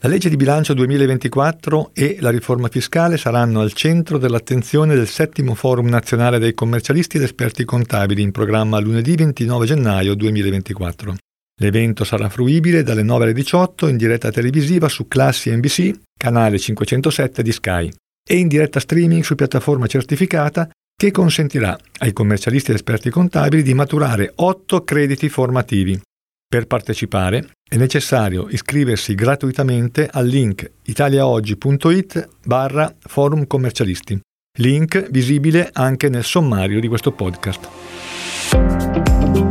La legge di bilancio 2024 e la riforma fiscale saranno al centro dell'attenzione del settimo Forum nazionale dei commercialisti ed esperti contabili in programma lunedì 29 gennaio 2024. L'evento sarà fruibile dalle 9 alle 18 in diretta televisiva su Classi NBC, canale 507 di Sky, e in diretta streaming su piattaforma certificata che consentirà ai commercialisti ed esperti contabili di maturare 8 crediti formativi. Per partecipare è necessario iscriversi gratuitamente al link italiaoggi.it barra forum commercialisti, link visibile anche nel sommario di questo podcast.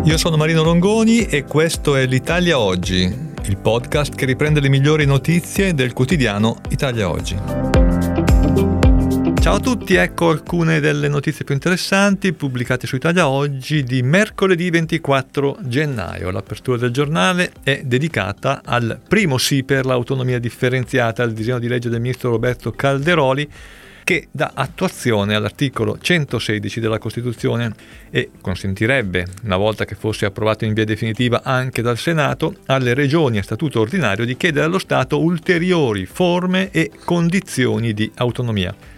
Io sono Marino Longoni e questo è l'Italia Oggi, il podcast che riprende le migliori notizie del quotidiano Italia Oggi. Ciao a tutti, ecco alcune delle notizie più interessanti pubblicate su Italia oggi di mercoledì 24 gennaio. L'apertura del giornale è dedicata al primo sì per l'autonomia differenziata, al disegno di legge del ministro Roberto Calderoli che dà attuazione all'articolo 116 della Costituzione e consentirebbe, una volta che fosse approvato in via definitiva anche dal Senato, alle regioni a statuto ordinario di chiedere allo Stato ulteriori forme e condizioni di autonomia.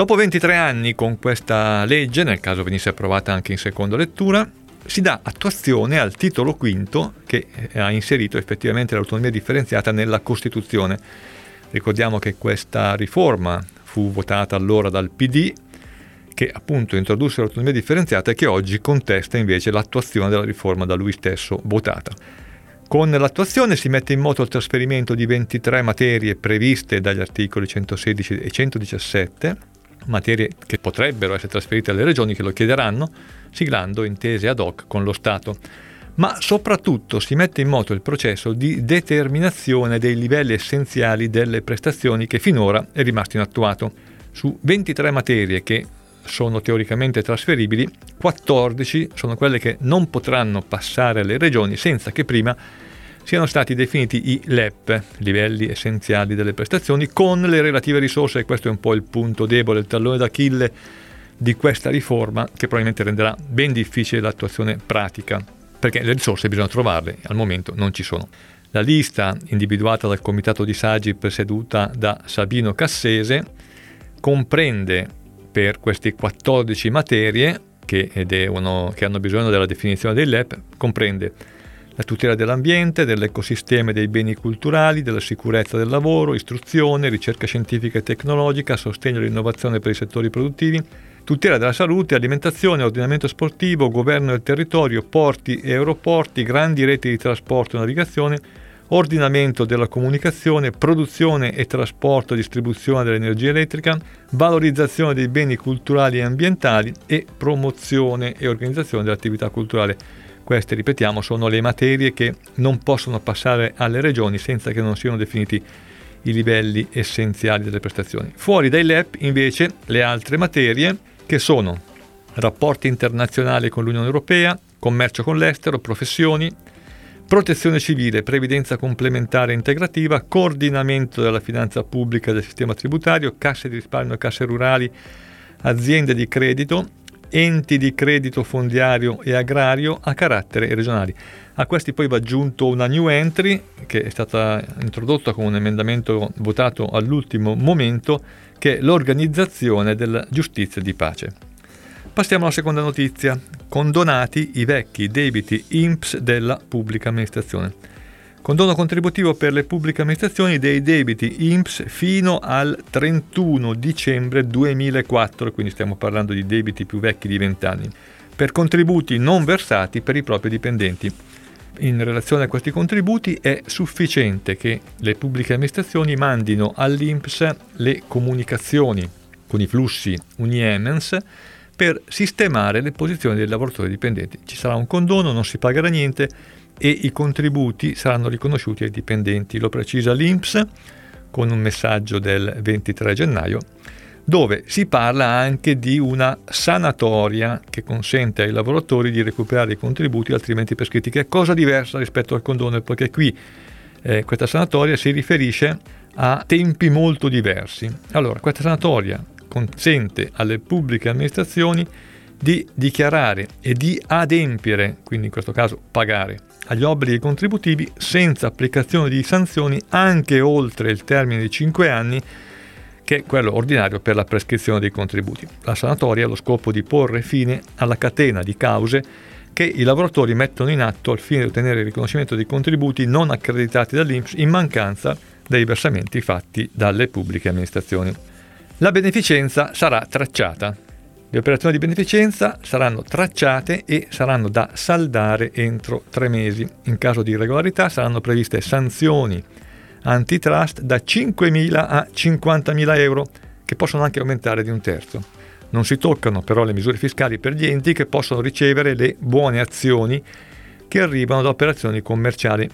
Dopo 23 anni con questa legge, nel caso venisse approvata anche in seconda lettura, si dà attuazione al titolo quinto che ha inserito effettivamente l'autonomia differenziata nella Costituzione. Ricordiamo che questa riforma fu votata allora dal PD, che appunto introdusse l'autonomia differenziata e che oggi contesta invece l'attuazione della riforma da lui stesso votata. Con l'attuazione si mette in moto il trasferimento di 23 materie previste dagli articoli 116 e 117 materie che potrebbero essere trasferite alle regioni che lo chiederanno, siglando intese ad hoc con lo Stato. Ma soprattutto si mette in moto il processo di determinazione dei livelli essenziali delle prestazioni che finora è rimasto inattuato. Su 23 materie che sono teoricamente trasferibili, 14 sono quelle che non potranno passare alle regioni senza che prima siano stati definiti i LEP, livelli essenziali delle prestazioni, con le relative risorse, e questo è un po' il punto debole, il tallone d'Achille di questa riforma, che probabilmente renderà ben difficile l'attuazione pratica, perché le risorse bisogna trovarle, al momento non ci sono. La lista individuata dal comitato di saggi presieduta da Sabino Cassese comprende per queste 14 materie che, devono, che hanno bisogno della definizione dei LEP, comprende la tutela dell'ambiente, dell'ecosistema e dei beni culturali, della sicurezza del lavoro, istruzione, ricerca scientifica e tecnologica, sostegno all'innovazione per i settori produttivi, tutela della salute, alimentazione, ordinamento sportivo, governo del territorio, porti e aeroporti, grandi reti di trasporto e navigazione, ordinamento della comunicazione, produzione e trasporto e distribuzione dell'energia elettrica, valorizzazione dei beni culturali e ambientali e promozione e organizzazione dell'attività culturale. Queste, ripetiamo, sono le materie che non possono passare alle regioni senza che non siano definiti i livelli essenziali delle prestazioni. Fuori dai LEP invece le altre materie che sono rapporti internazionali con l'Unione Europea, commercio con l'estero, professioni, protezione civile, previdenza complementare integrativa, coordinamento della finanza pubblica e del sistema tributario, casse di risparmio, casse rurali, aziende di credito, enti di credito fondiario e agrario a carattere regionali. A questi poi va aggiunto una new entry che è stata introdotta con un emendamento votato all'ultimo momento che è l'organizzazione della giustizia di pace. Passiamo alla seconda notizia. Condonati i vecchi debiti INPS della pubblica amministrazione. Condono contributivo per le pubbliche amministrazioni dei debiti INPS fino al 31 dicembre 2004, quindi stiamo parlando di debiti più vecchi di 20 anni, per contributi non versati per i propri dipendenti. In relazione a questi contributi è sufficiente che le pubbliche amministrazioni mandino all'INPS le comunicazioni con i flussi Uniemens per sistemare le posizioni dei lavoratori dipendenti. Ci sarà un condono, non si pagherà niente, e i contributi saranno riconosciuti ai dipendenti. Lo precisa l'INPS con un messaggio del 23 gennaio, dove si parla anche di una sanatoria che consente ai lavoratori di recuperare i contributi altrimenti prescritti, che è cosa diversa rispetto al condono, perché qui eh, questa sanatoria si riferisce a tempi molto diversi. Allora, questa sanatoria consente alle pubbliche amministrazioni di dichiarare e di adempiere, quindi in questo caso pagare, agli obblighi contributivi senza applicazione di sanzioni anche oltre il termine di 5 anni che è quello ordinario per la prescrizione dei contributi. La sanatoria ha lo scopo di porre fine alla catena di cause che i lavoratori mettono in atto al fine di ottenere il riconoscimento dei contributi non accreditati dall'INPS in mancanza dei versamenti fatti dalle pubbliche amministrazioni. La beneficenza sarà tracciata. Le operazioni di beneficenza saranno tracciate e saranno da saldare entro tre mesi. In caso di irregolarità saranno previste sanzioni antitrust da 5.000 a 50.000 euro, che possono anche aumentare di un terzo. Non si toccano però le misure fiscali per gli enti che possono ricevere le buone azioni che arrivano da operazioni commerciali.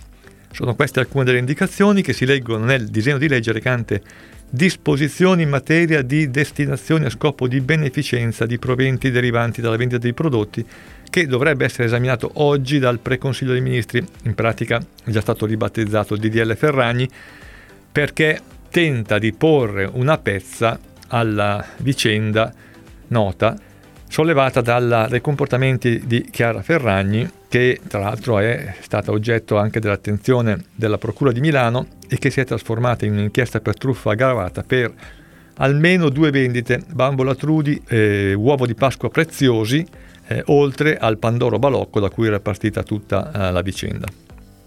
Sono queste alcune delle indicazioni che si leggono nel disegno di legge recante disposizioni in materia di destinazione a scopo di beneficenza di proventi derivanti dalla vendita di prodotti che dovrebbe essere esaminato oggi dal Preconsiglio dei Ministri, in pratica è già stato ribattezzato DDL Ferragni, perché tenta di porre una pezza alla vicenda nota sollevata dai comportamenti di Chiara Ferragni, che tra l'altro è stata oggetto anche dell'attenzione della Procura di Milano e che si è trasformata in un'inchiesta per truffa aggravata per almeno due vendite, bambola trudi e uovo di Pasqua preziosi, eh, oltre al Pandoro Balocco da cui era partita tutta eh, la vicenda.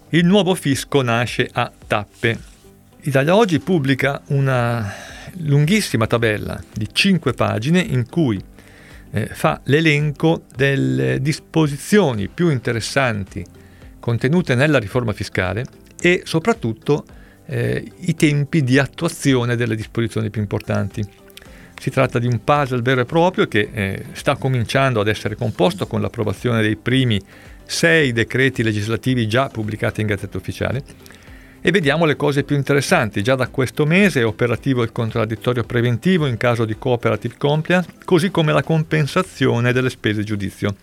Il nuovo fisco nasce a tappe. Italia Oggi pubblica una lunghissima tabella di 5 pagine in cui eh, fa l'elenco delle disposizioni più interessanti contenute nella riforma fiscale e soprattutto eh, i tempi di attuazione delle disposizioni più importanti. Si tratta di un puzzle vero e proprio che eh, sta cominciando ad essere composto con l'approvazione dei primi sei decreti legislativi già pubblicati in Gazzetta Ufficiale. E vediamo le cose più interessanti. Già da questo mese è operativo il contraddittorio preventivo in caso di cooperative compliance, così come la compensazione delle spese giudizio.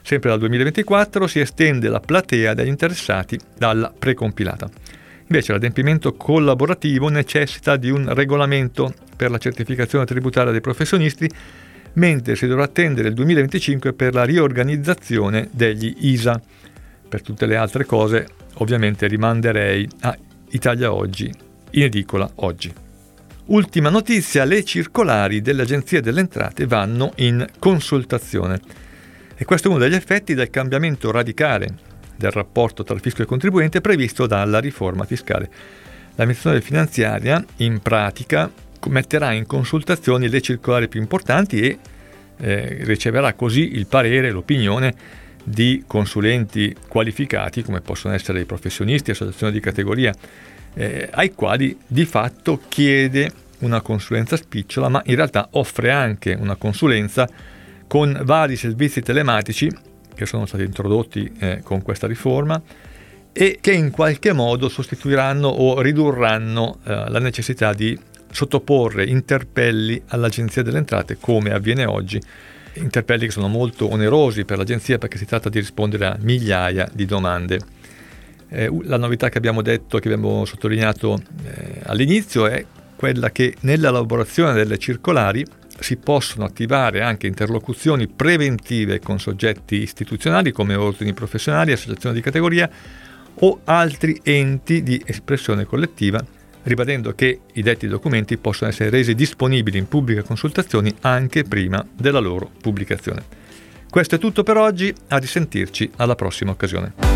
Sempre dal 2024 si estende la platea degli interessati dalla precompilata. Invece l'adempimento collaborativo necessita di un regolamento per la certificazione tributaria dei professionisti, mentre si dovrà attendere il 2025 per la riorganizzazione degli ISA. Per tutte le altre cose ovviamente rimanderei a Italia Oggi, in edicola oggi. Ultima notizia, le circolari dell'Agenzia delle Entrate vanno in consultazione. E questo è uno degli effetti del cambiamento radicale del rapporto tra fisco e contribuente previsto dalla riforma fiscale. L'amministrazione finanziaria, in pratica, metterà in consultazione le circolari più importanti e eh, riceverà così il parere, l'opinione di consulenti qualificati, come possono essere i professionisti, associazioni di categoria, eh, ai quali di fatto chiede una consulenza spicciola, ma in realtà offre anche una consulenza con vari servizi telematici che sono stati introdotti eh, con questa riforma e che in qualche modo sostituiranno o ridurranno eh, la necessità di sottoporre interpelli all'Agenzia delle Entrate come avviene oggi, interpelli che sono molto onerosi per l'Agenzia perché si tratta di rispondere a migliaia di domande. Eh, la novità che abbiamo detto, che abbiamo sottolineato eh, all'inizio è quella che nella elaborazione delle circolari si possono attivare anche interlocuzioni preventive con soggetti istituzionali come ordini professionali, associazioni di categoria o altri enti di espressione collettiva, ribadendo che i detti documenti possono essere resi disponibili in pubbliche consultazioni anche prima della loro pubblicazione. Questo è tutto per oggi, a risentirci alla prossima occasione.